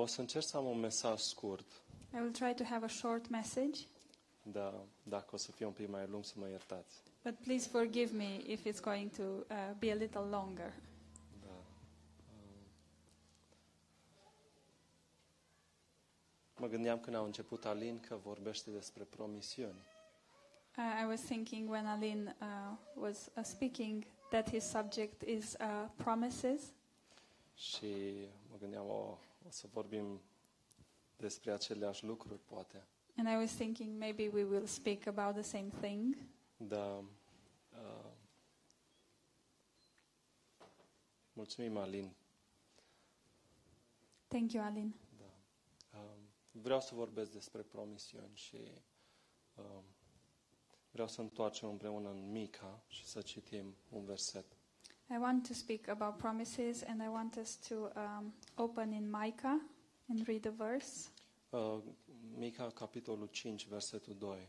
o să încerc să am un mesaj scurt, I will try to have a short message, dar dacă o să fie un pic mai lung, să mă iertați. but please forgive me if it's going to uh, be a little longer. Da. Um, Mă gândeam când au început Alin că vorbește despre promisiuni. Uh, I was thinking when Aline uh, was uh, speaking that his subject is uh, promises, Și mă gândeam, o, o să vorbim despre aceleași lucruri, poate. and I was thinking maybe we will speak about the same thing. Da. Uh, mulțumim, Alin. Thank you, Aline. Da. Um, vreau să vorbesc despre promisiuni și um, vreau să întoarcem împreună în Mica și să citim un verset. I want to speak about promises, and I want us to um, open in Micah and read a verse. Uh, Mica, capitolul 5, versetul 2.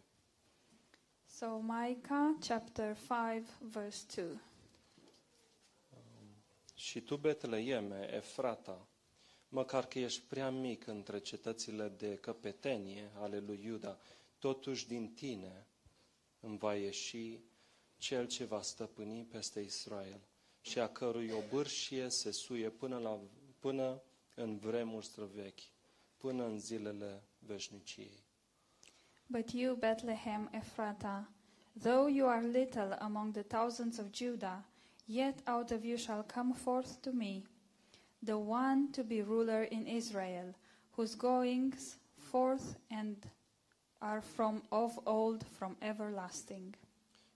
So, Micah chapter 5, verse 2. Și tu, Betleeme, Efrata, măcar că ești prea mic între cetățile de căpetenie ale lui Iuda, totuși din tine îmi va ieși cel ce va stăpâni peste Israel și a cărui obârșie se suie până, la, până în vremuri străvechi, până în zilele veșniciei. But you, Bethlehem Ephratah, though you are little among the thousands of Judah, yet out of you shall come forth to me the one to be ruler in Israel, whose goings forth and are from of old, from everlasting.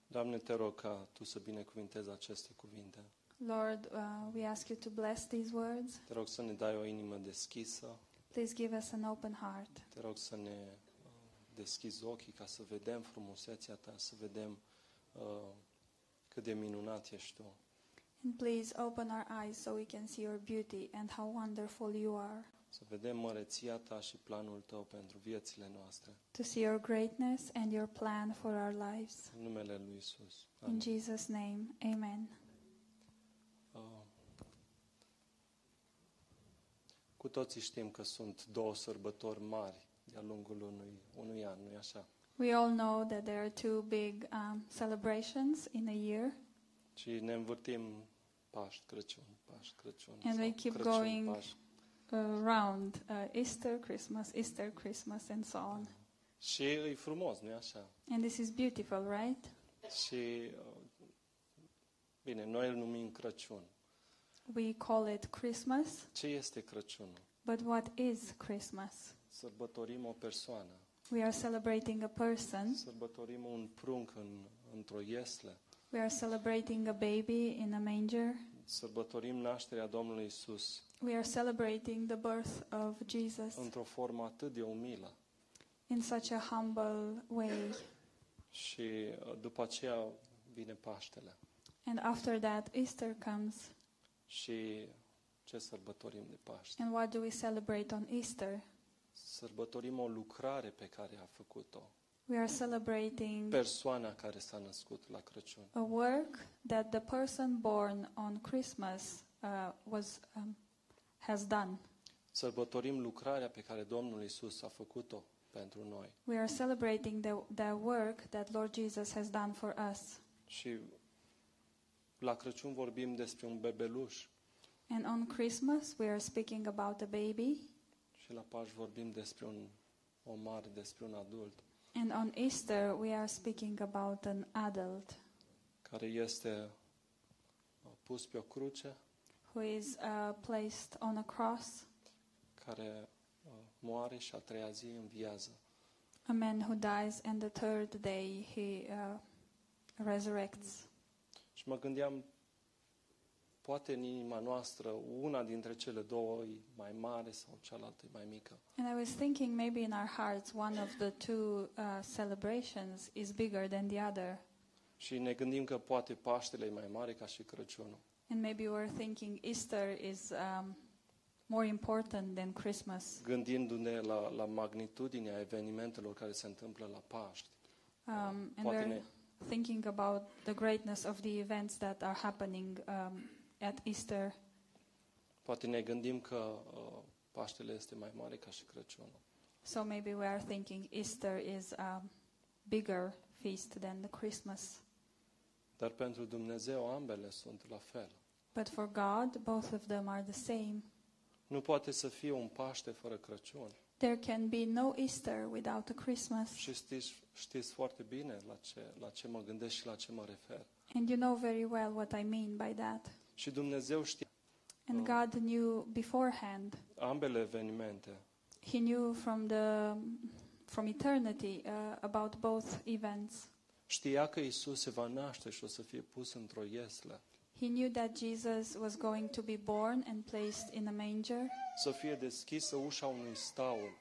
Doamne, te rog ca Tu să binecuvintezi aceste cuvinte. Lord, uh, we ask you to bless these words. Te rog să ne dai o inimă deschisă, Please give us an open heart. Te rog să ne uh, deschizi ochii ca să vedem frumusețea ta, să vedem uh, cât de minunat ești tu. And please open our eyes so we can see your beauty and how wonderful you are. Să vedem măreția ta și planul tău pentru viețile noastre. To see your greatness and your plan for our lives. În numele lui Isus. In Jesus' name, amen. Uh, cu toții știm că sunt două sărbători mari de-a lungul unui, unui an, nu-i așa? We all know that there are two big um, celebrations in a year, Și ne învârtim Paști, Crăciun, Paști, Crăciun. And sau we keep Crăciun, going. Paști. Around uh, Easter, Christmas, Easter, Christmas, and so on. Și e frumos, nu-i așa? And this is beautiful, right? Și, bine, noi îl numim Crăciun. We call it Christmas, Ce este Crăciunul? but what is Christmas? Sărbătorim o persoană. We are celebrating a person. Sărbătorim un prunc în, într-o iesle. We are celebrating a baby in a manger. Sărbătorim nașterea Domnului Isus We are celebrating the birth of Jesus într-o formă atât de umilă. in such a humble way. Și uh, după aceea vine Paștele. And after that, Easter comes. Și ce sărbătorim de Paște? And what do we celebrate on Easter? Sărbătorim o lucrare pe care a făcut-o. We are celebrating Persoana care s-a născut la Crăciun. a work that the person born on Christmas uh, was um, has done. Sărbătorim lucrarea pe care Domnul Isus a făcut-o pentru noi. We are celebrating the, the work that Lord Jesus has done for us. Și la Crăciun vorbim despre un bebeluș And on Christmas, we are speaking about a baby. și la Paști vorbim despre un om mare, despre un adult And on Easter, we are speaking about an adult care este uh, pus pe o cruce, who is uh, placed on a cross, care uh, moare și a treia zi înviază. a man who dies, and the third day he uh, resurrects. Și mă gândeam, poate în inima noastră una dintre cele două e mai mare sau cealaltă e mai mică. And I was thinking maybe in our hearts, one of the two uh, celebrations is bigger than the other. Și ne gândim că poate Paștele e mai mare ca și Crăciunul. And maybe we're thinking Easter is um, more important than Christmas. Gândindu-ne la, la magnitudinea evenimentelor care se întâmplă la Paști. Um, and Poate we're ne, thinking about the greatness of the events that are happening um, at Easter. poate ne gândim că uh, Paștele este mai mare ca și Crăciunul. So maybe we are thinking Easter is a bigger feast than the Christmas. Dar pentru Dumnezeu ambele sunt la fel. But for God, both of them are the same. Nu poate să fie un Paște fără Crăciun. There can be no Easter without a Christmas. Și știți, știți foarte bine la ce, la ce mă gândesc și la ce mă refer. And you know very well what I mean by that. Și Dumnezeu știe And Oh. God knew beforehand. ambele evenimente. He knew from the from eternity uh, about both events. Știa că Isus se va naște și o să fie pus într-o ieslă. He knew that Jesus was going to be born and placed in a manger. Să fie deschisă ușa unui staul.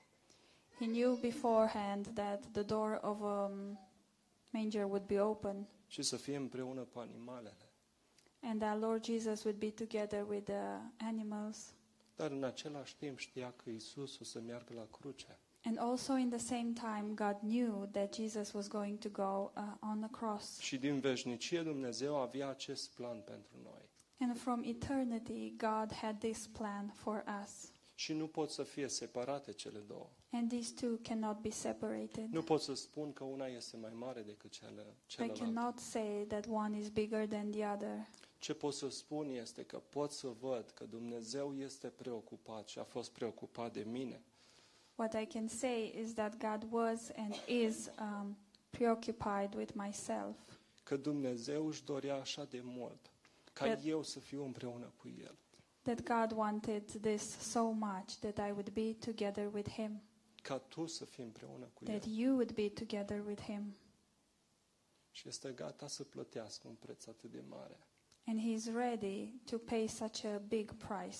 He knew beforehand that the door of a um, manger would be open și să fie împreună cu animalele. And that Lord Jesus would be together with the animals. Dar în același timp știa că Isus o să meargă la cruce. And also in the same time, God knew that Jesus was going to go uh, on the cross. Și din veșnicie Dumnezeu avea acest plan pentru noi. And from eternity, God had this plan for us. Și nu pot să fie separate cele două. And these two cannot be separated. Nu pot să spun că una este mai mare decât cele, I celălalt. cannot say that one is bigger than the other. Ce pot să spun este că pot să văd că Dumnezeu este preocupat și a fost preocupat de mine. What I can say is that God was and is um, preoccupied with myself. Că Dumnezeu își dorea așa de mult ca That- eu să fiu împreună cu El. That God wanted this so much that I would be together with Him, Ca tu să fii împreună cu that El. you would be together with Him. Și este gata să plătească un preț atât de mare. And He's ready to pay such a big price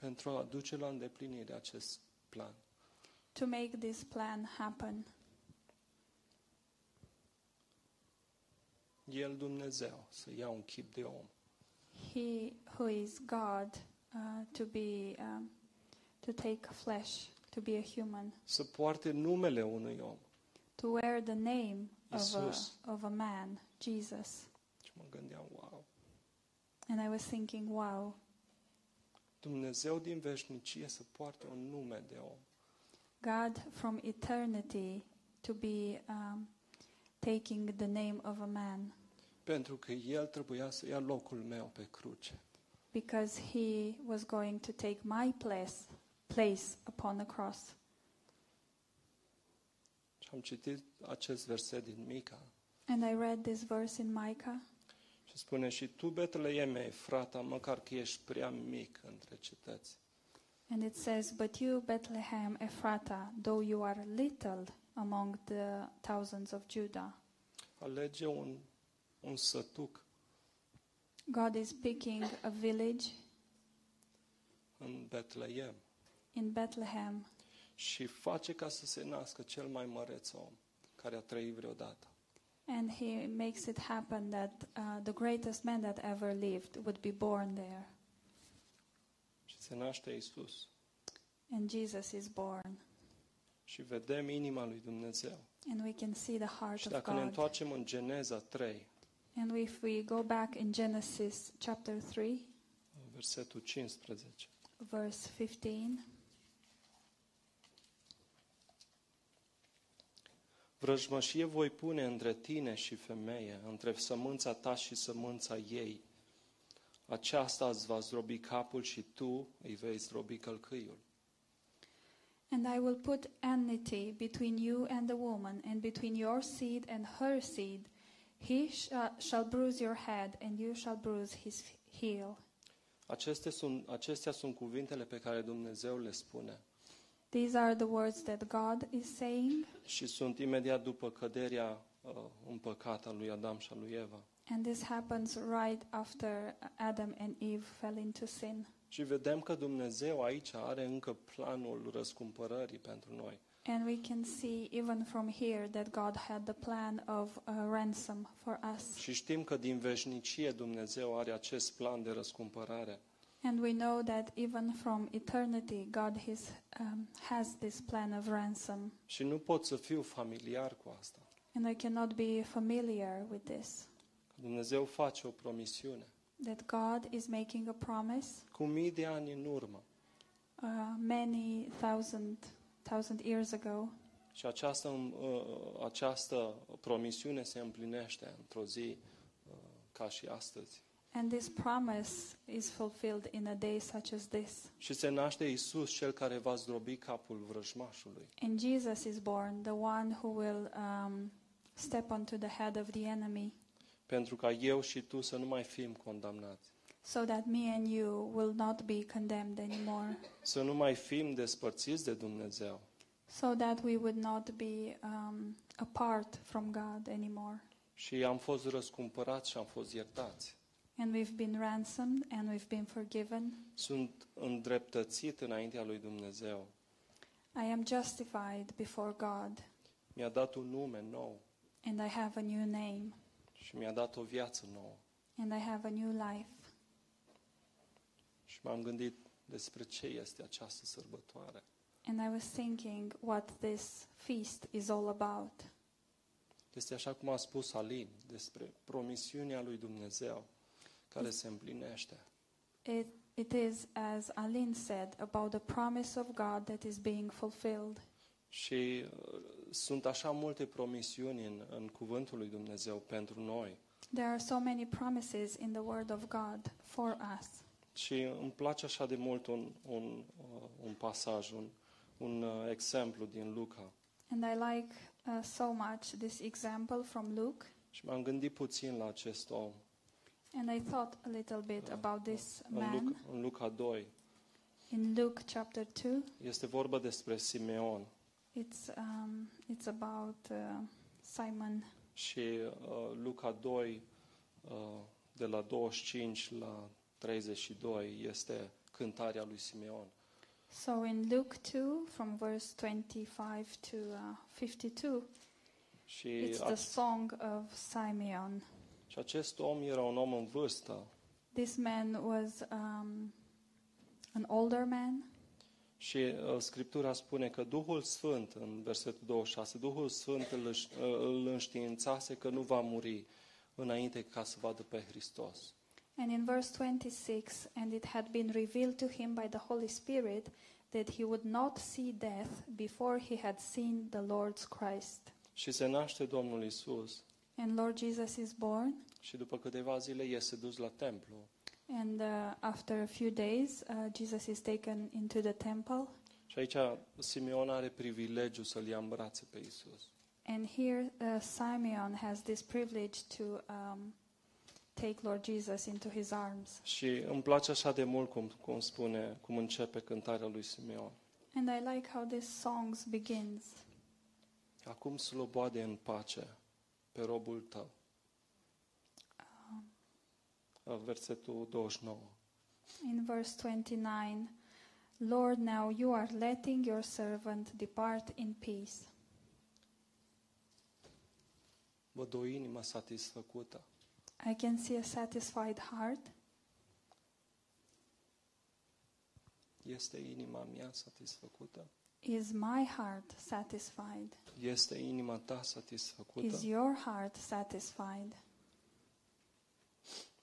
pentru a duce la îndeplinire acest plan. to make this plan happen. El, Dumnezeu, să ia un chip de om, He who is God uh, to be um, to take flesh, to be a human, să poarte numele unui om. to wear the name of a, Isus. of a man, Jesus. Și mă gândeam, wow, And I was thinking, wow, Dumnezeu din veșnicie să poarte un nume de om. God from eternity to be um, taking the name of a man Pentru că El trebuia să ia locul meu pe cruce. because he was going to take my place place upon the cross. Și am citit acest verset din Mica And I read this verse in Micah. Și spune și tu, Betleeme, frata, măcar că ești prea mic între cetăți. And it says, But you, Bethlehem Ephratah, though you are little among the thousands of Judah, Alege un, un sătuc God is picking a village în Betleem in Bethlehem și face ca să se nască cel mai măreț om care a trăit vreodată. And he makes it happen that uh, the greatest man that ever lived would be born there. Și se naște Isus. And Jesus is born. Și vedem inima lui Dumnezeu. And we can see the heart Și of dacă ne God. întoarcem în Geneza 3, And if we go back in Genesis chapter 3, versetul 15, verse 15, Vrăjmășie voi pune între tine și femeie, între sămânța ta și sămânța ei. Aceasta îți va zdrobi capul și tu îi vei zdrobi călcâiul. And I will put enmity between you and the woman, and between your seed and her seed. He shall, shall bruise your head, and you shall bruise his heel. Acestea sunt, acestea sunt cuvintele pe care Dumnezeu le spune. These are the words that God is saying, Și sunt imediat după căderea uh, în păcat a lui Adam și a lui Eva. and this happens right after Adam and Eve fell into sin. Și vedem că Dumnezeu aici are încă planul răscumpărării pentru noi. And we can see even from here that God had the plan of a ransom for us. Și știm că din veșnicie Dumnezeu are acest plan de răscumpărare. And we know that even from eternity, God his, um, has this plan of ransom. Și nu pot să fiu familiar cu asta. And I cannot be familiar with this. Dumnezeu face o promisiune. That God is making a promise Cu mii de ani în urmă, uh, many thousand thousand years ago. Și această, uh, această promisiune se împlinește într-o zi uh, ca și astăzi. And this promise is fulfilled in a day such as this. Și se naște Isus, cel care va zdrobi capul vrăjmașului. And Jesus is born, the one who will um, step onto the head of the enemy, Pentru ca eu și tu să nu mai fim condamnați. so that me and you will not be condemned anymore, Să nu mai fim despărțiți de Dumnezeu. so that we would not be um, apart from God anymore. Și am fost răscumpărați și am fost iertați. And we've been ransomed and we've been forgiven. Sunt îndreptățit înaintea lui Dumnezeu. I am justified before God, Mi-a dat un nume nou and I have a new name, și mi-a dat o viață nouă. and I have a new life. Și m-am gândit despre ce este această sărbătoare. And I was thinking what this feast is all about. Este așa cum a spus Alin, despre promisiunea lui Dumnezeu care se împlinește. It, it is, as Aline said, about the promise of God that is being fulfilled. Și uh, sunt așa multe promisiuni în, în cuvântul lui Dumnezeu pentru noi. There are so many promises in the Word of God for us. Și îmi place așa de mult un, un, uh, un pasaj, un, un uh, exemplu din Luca. And I like uh, so much this example from Luke. Și m-am gândit puțin la acest om. And I thought a little bit about this În man Luca, în Luca 2 in Luke chapter 2. este vorba despre Simeon. It's, um, it's about uh, Simon. Și uh, Luca 2, uh, de la 25 la 32, este cântarea lui Simeon. So in Luke 2, from verse 25 to uh, 52, Și, it's the song of Simeon. Și acest om era un om în vârstă This man was um, an older man, și uh, Scriptura spune că Duhul Sfânt, în versetul 26, Duhul Sfânt îl, își- uh, îl înștiințase că nu va muri înainte ca să vadă pe Hristos. and in verse 26, and it had been revealed to him by the Holy Spirit that he would not see death before he had seen the Lord's Christ. Și se naște Domnul Isus And Lord Jesus is born, și după câteva zile este dus la templu. and uh, after a few days, uh, Jesus is taken into the temple. Și aici Simeon are privilegiu să-l ia în brațe pe Isus. And here, uh, Simeon has this privilege to um, take Lord Jesus into his arms. Și îmi place așa de mult cum, cum spune, cum începe cântarea lui Simeon. And I like how this song begins. Acum sloboade în pace pe robul tău. Versetul 29. In verse 29, Lord, now you are letting your servant depart in peace. Văd o inimă satisfăcută. I can see a satisfied heart. Este inima mea satisfăcută? Is my heart satisfied? Este inima ta satisfăcută? Is your heart satisfied?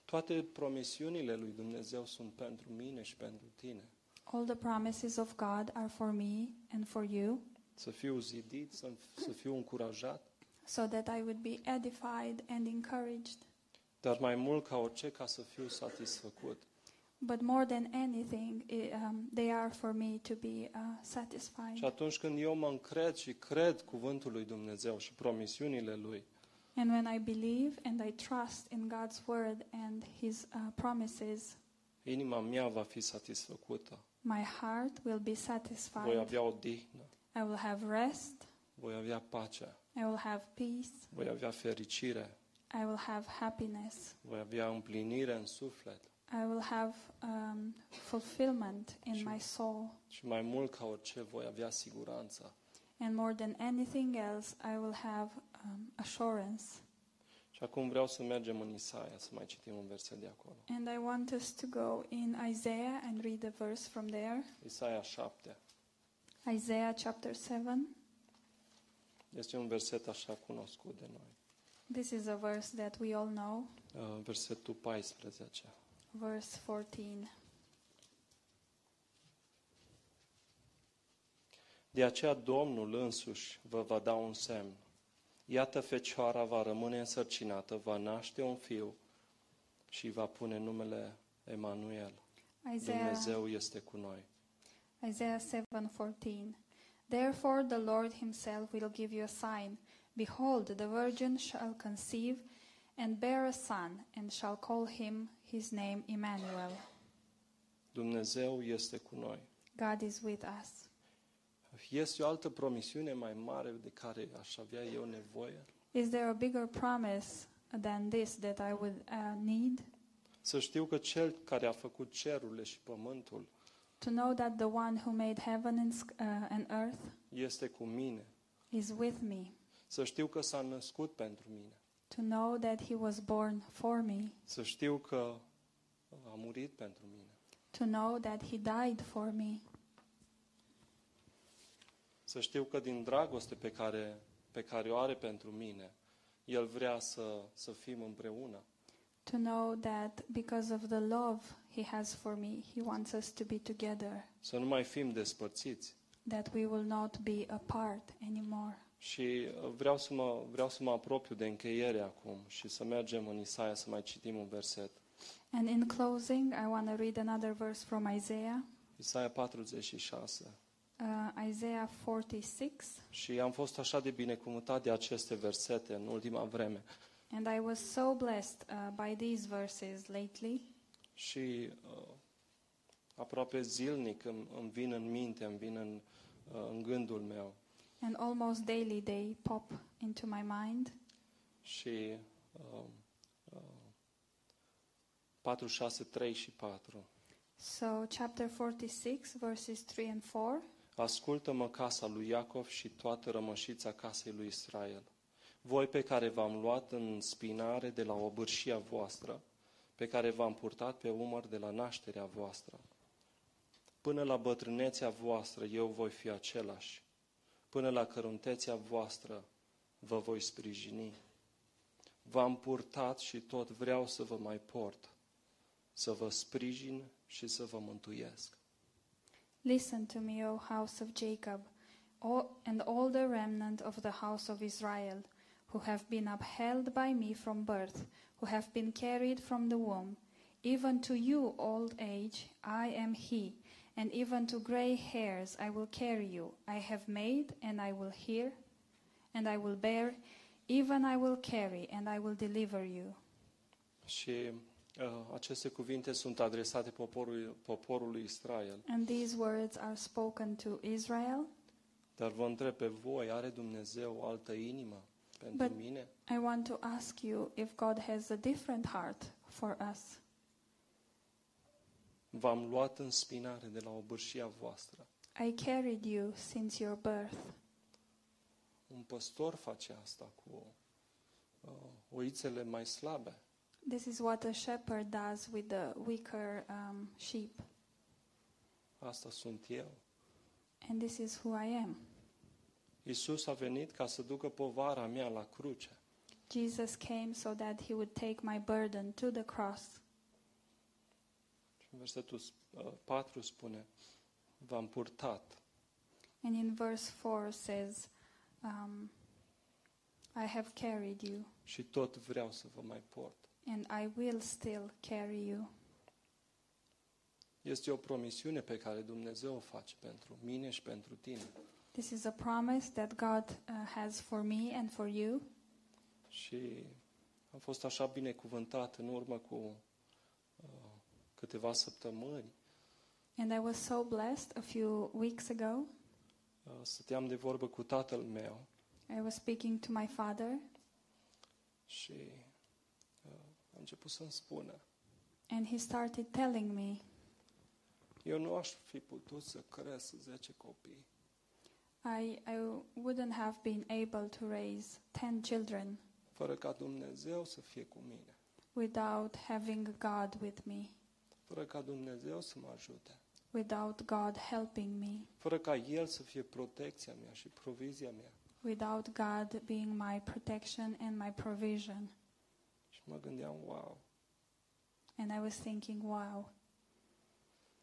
Toate promisiunile lui Dumnezeu sunt pentru mine și pentru tine. All the promises of God are for me and for you, Să fiu zidit, să, să fiu încurajat, so that I would be edified and encouraged. dar mai mult ca orice ca să fiu satisfăcut. But more than anything, i- um, they are for me to be uh, Și satisfied. atunci când eu mă încred și cred cuvântul lui Dumnezeu și promisiunile lui, And when I believe and I trust in God's word and His uh, promises, inima mea va fi satisfăcută. my heart will be Voi satisfied. avea o dihnă, I will have rest. voi avea pace, I will have peace. voi avea fericire, I will have happiness. voi avea împlinire în suflet I will have um, fulfillment in Sure. my soul. și mai mult ca orice voi avea siguranță. And more than anything else, I will have um, assurance. Și acum vreau să mergem în Isaia, să mai citim un verset de acolo. And I want us to go in Isaiah and read a verse from there. Isaia 7. Isaiah chapter 7. Este un verset așa cunoscut de noi. This is a verse that we all know, Uh, Versetul 14. Verse 14. De aceea Domnul însuși vă va da un semn. Iată, fecioara va rămâne însărcinată, va naște un fiu și va pune numele Emanuel. Isaiah, Dumnezeu este cu noi. Isaiah 7:14. Therefore the Lord himself will give you a sign. Behold, the virgin shall conceive and bear a son, and shall call him his name Emmanuel. Dumnezeu este cu noi. God is with us. Este o altă promisiune mai mare de care aș avea eu nevoie? Is there a bigger promise than this that I would uh, need? Să știu că Cel care a făcut cerurile și pământul To know that the one who made heaven and, sk- uh, and earth este cu mine. is with me. Să știu că s-a născut pentru mine. To know that he was born for me. Să știu că a murit pentru mine. To know that he died for me. Să știu că din dragoste pe care, pe care o are pentru mine, El vrea să, să fim împreună. To know that because of the love he has for me, he wants us to be together. Să nu mai fim despărțiți. That we will not be apart anymore. Și uh, vreau să, mă, vreau să mă apropiu de încheiere acum și să mergem în Isaia să mai citim un verset. And in closing, I want to read another verse from Isaiah, Isaia 46. uh, Isaiah 46. Și am fost așa de binecuvântat de aceste versete în ultima vreme. And I was so blessed uh, by these verses lately. Și uh, aproape zilnic îmi, îmi vin în minte, îmi vin în, uh, în gândul meu. And almost daily they pop into my mind. Și uh, uh, 4, 6, 3 și 4. So, chapter 46, verses 3 and 4. Ascultă-mă casa lui Iacov și toată rămășița casei lui Israel. Voi pe care v-am luat în spinare de la obârșia voastră, pe care v-am purtat pe umăr de la nașterea voastră. Până la bătrânețea voastră eu voi fi același. Până la căruntețea voastră vă voi sprijini. V-am purtat și tot vreau să vă mai port, să vă sprijin și să vă mântuiesc. Listen to me, O house of Jacob, all, and all the remnant of the house of Israel, who have been upheld by me from birth, who have been carried from the womb. Even to you, old age, I am He, and even to gray hairs I will carry you. I have made, and I will hear, and I will bear, even I will carry, and I will deliver you. Și uh, aceste cuvinte sunt adresate poporului, poporului Israel. And these words are spoken to Israel. Dar vă întreb pe voi, are Dumnezeu altă inimă pentru But- mine? I want to ask you if God has a different heart for us. V-am luat în spinare de la obârșia voastră. I carried you since your birth. Un păstor face asta cu uh, oițele mai slabe. This is what a shepherd does with the weaker um, sheep. Asta sunt eu. And this is who I am. Isus a venit ca să ducă povara mea la cruce. Jesus came so that he would take my burden to the cross. Și în versetul uh, 4 spune, v-am purtat. And in verse 4 says, um, I have carried you, și tot vreau să vă mai port. and I will still carry you. Este o promisiune pe care Dumnezeu o face pentru mine și pentru tine. This is a promise that God uh, has for me and for you. Și am fost așa binecuvântat în urmă cu uh, câteva săptămâni. And I was so blessed a few weeks ago. Uh, stăteam de vorbă cu tatăl meu I was speaking to my father, și uh, a început să-mi spună, and he started telling me, eu nu aș fi putut să cresc 10 copii. I, I wouldn't have been able to raise 10 children fără ca Dumnezeu să fie cu mine, without having God with me, fără ca Dumnezeu să mă ajute, without God helping me, fără ca El să fie protecția mea și provizia mea. without God being my protection and my provision. Și mă gândeam, wow, And I was thinking, wow,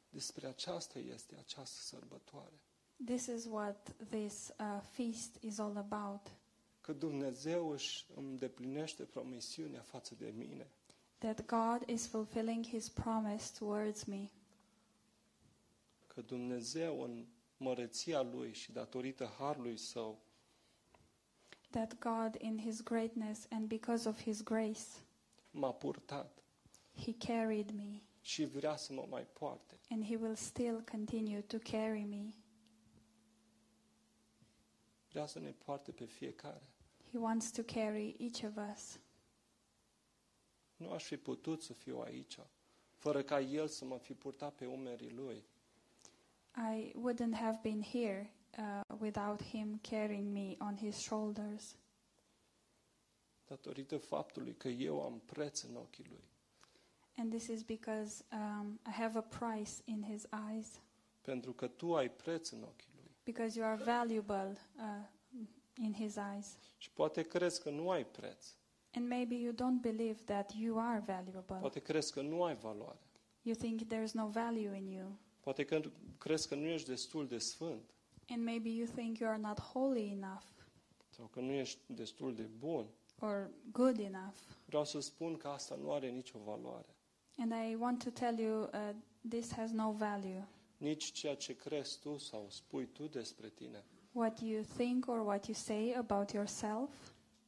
despre aceasta este această sărbătoare. This is what this uh, feast is all about. Că Dumnezeu își îndeplinește promisiunea față de mine. That God is fulfilling His promise towards me. Că Dumnezeu în măreția Lui și datorită harului Său That God, in His greatness and because of His grace, m-a purtat He carried me, și vrea să mă mai poarte. and He will still continue to carry me. Vrea să ne poarte pe fiecare. He wants to carry each of us. Nu aș fi putut să fiu aici fără ca El să mă fi purtat pe umerii Lui. I wouldn't have been here uh, without Him carrying me on His shoulders. datorită faptului că eu am preț în ochii lui. And this is because um, I have a price in His eyes, Pentru că tu ai preț în ochii lui. because you are valuable uh, in His eyes. Și poate crezi că nu ai preț. And maybe you don't believe that you are valuable. Poate crezi că nu ai valoare. You think there's no value in you. Poate că crezi că nu ești destul de sfânt And maybe you think you are not holy enough sau că nu ești destul de bun. or good enough. Vreau să spun că asta nu are nicio valoare. And I want to tell you uh, this has no value. Nici ceea ce crezi tu sau spui tu despre tine, What you think or what you say about yourself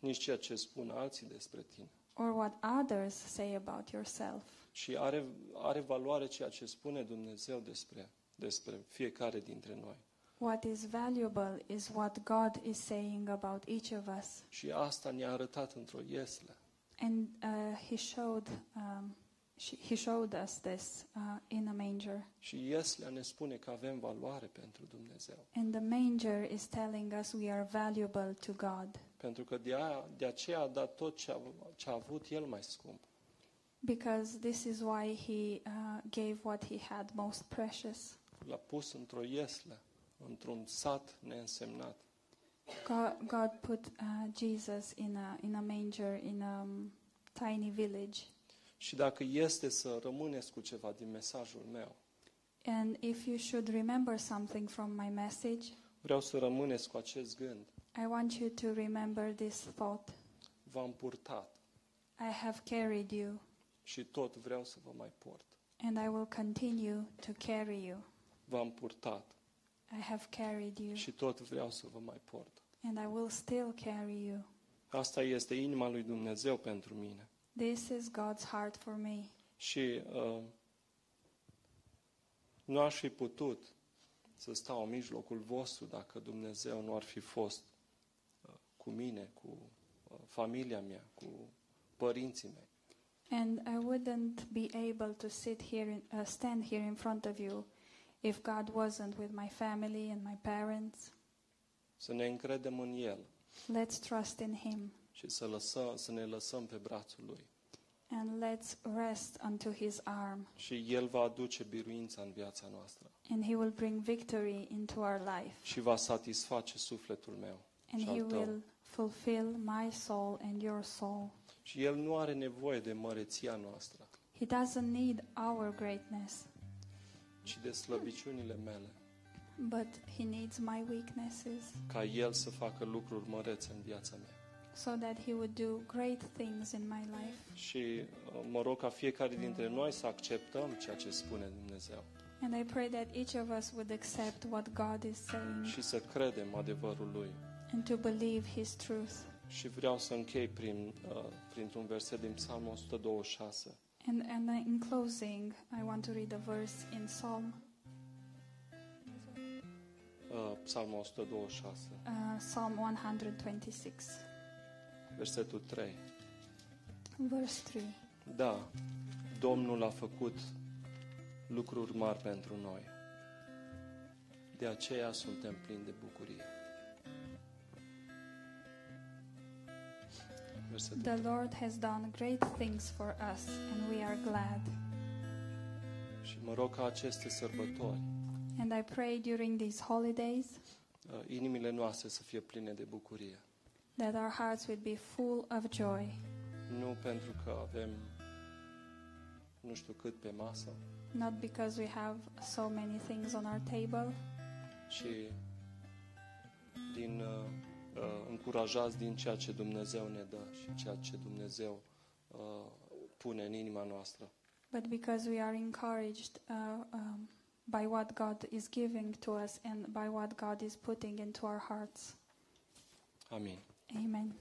nici ceea ce spun alții despre tine. or what others say about yourself. Și are, are valoare ceea ce spune Dumnezeu despre, despre fiecare dintre noi. What is valuable is what God is saying about each of us. Și asta ne-a arătat într-o iesle. And uh, He showed um, sh- He showed us this uh, in a manger. Și Ieslea ne spune că avem valoare pentru Dumnezeu. And the manger is telling us we are valuable to God Pentru că de, aia, de aceea a dat tot ce a, ce a avut El mai scump. because this is why He uh, gave what He had most precious. L-a pus într-o iesle, într-un sat neînsemnat. God, God put uh, Jesus in a in a manger in a um, tiny village. Și dacă este să rămâneți cu ceva din mesajul meu, And if you should remember something from my message, vreau să rămâneți cu acest gând. I want you to remember this thought. V-am purtat I have carried you, și tot vreau să vă mai port. and I will continue to carry you. V-am purtat I have carried you, și tot vreau să vă mai port. and I will still carry you. Asta este inima lui Dumnezeu pentru mine. This is God's heart for me. Și uh, nu aș fi putut să stau în mijlocul vostru dacă Dumnezeu nu ar fi fost uh, cu mine, cu uh, familia mea, cu părinții mei. And I wouldn't be able to sit here, in, uh, stand here in front of you, if God wasn't with my family and my parents. Să ne încredem în El Let's trust in Him și să, lăsăm, să ne lăsăm pe brațul Lui. and let's rest unto His arm, Și El va aduce biruința în viața noastră and He will bring victory into our life, și va satisface sufletul meu and și He al tău. will fulfill my soul and your soul. Și El nu are nevoie de măreția noastră, He doesn't need our greatness, ci de slăbiciunile mele, but He needs my weaknesses ca El să facă lucruri mărețe în viața mea. so that He would do great things in my life. Și uh, mă rog ca fiecare dintre noi să acceptăm ceea ce spune Dumnezeu And I pray that each of us would accept what God is saying și să credem adevărul Lui. And to believe His truth. Și vreau să închei prin, uh, printr-un verset din Psalmul 126. And, and in closing, I want to read a verse in Psalm, Uh, Psalmul 126, uh, Psalm 126, versetul 3. verse 3. Da, Domnul a făcut lucruri mari pentru noi. De aceea suntem plini de bucurie. The Lord has done great things for us, and we are glad. Și mă rog ca aceste sărbători, And I pray during these holidays uh, inimile noastre să fie pline de bucurie. that our hearts would be full of joy, Nu pentru că avem nu știu cât pe masă, not because we have so many things on our table, ci din uh, uh, încurajați din ceea ce Dumnezeu ne dă și ceea ce Dumnezeu uh, pune în inima noastră. but because we are encouraged uh, um, by what God is giving to us and by what God is putting into our hearts. Amin. Amen.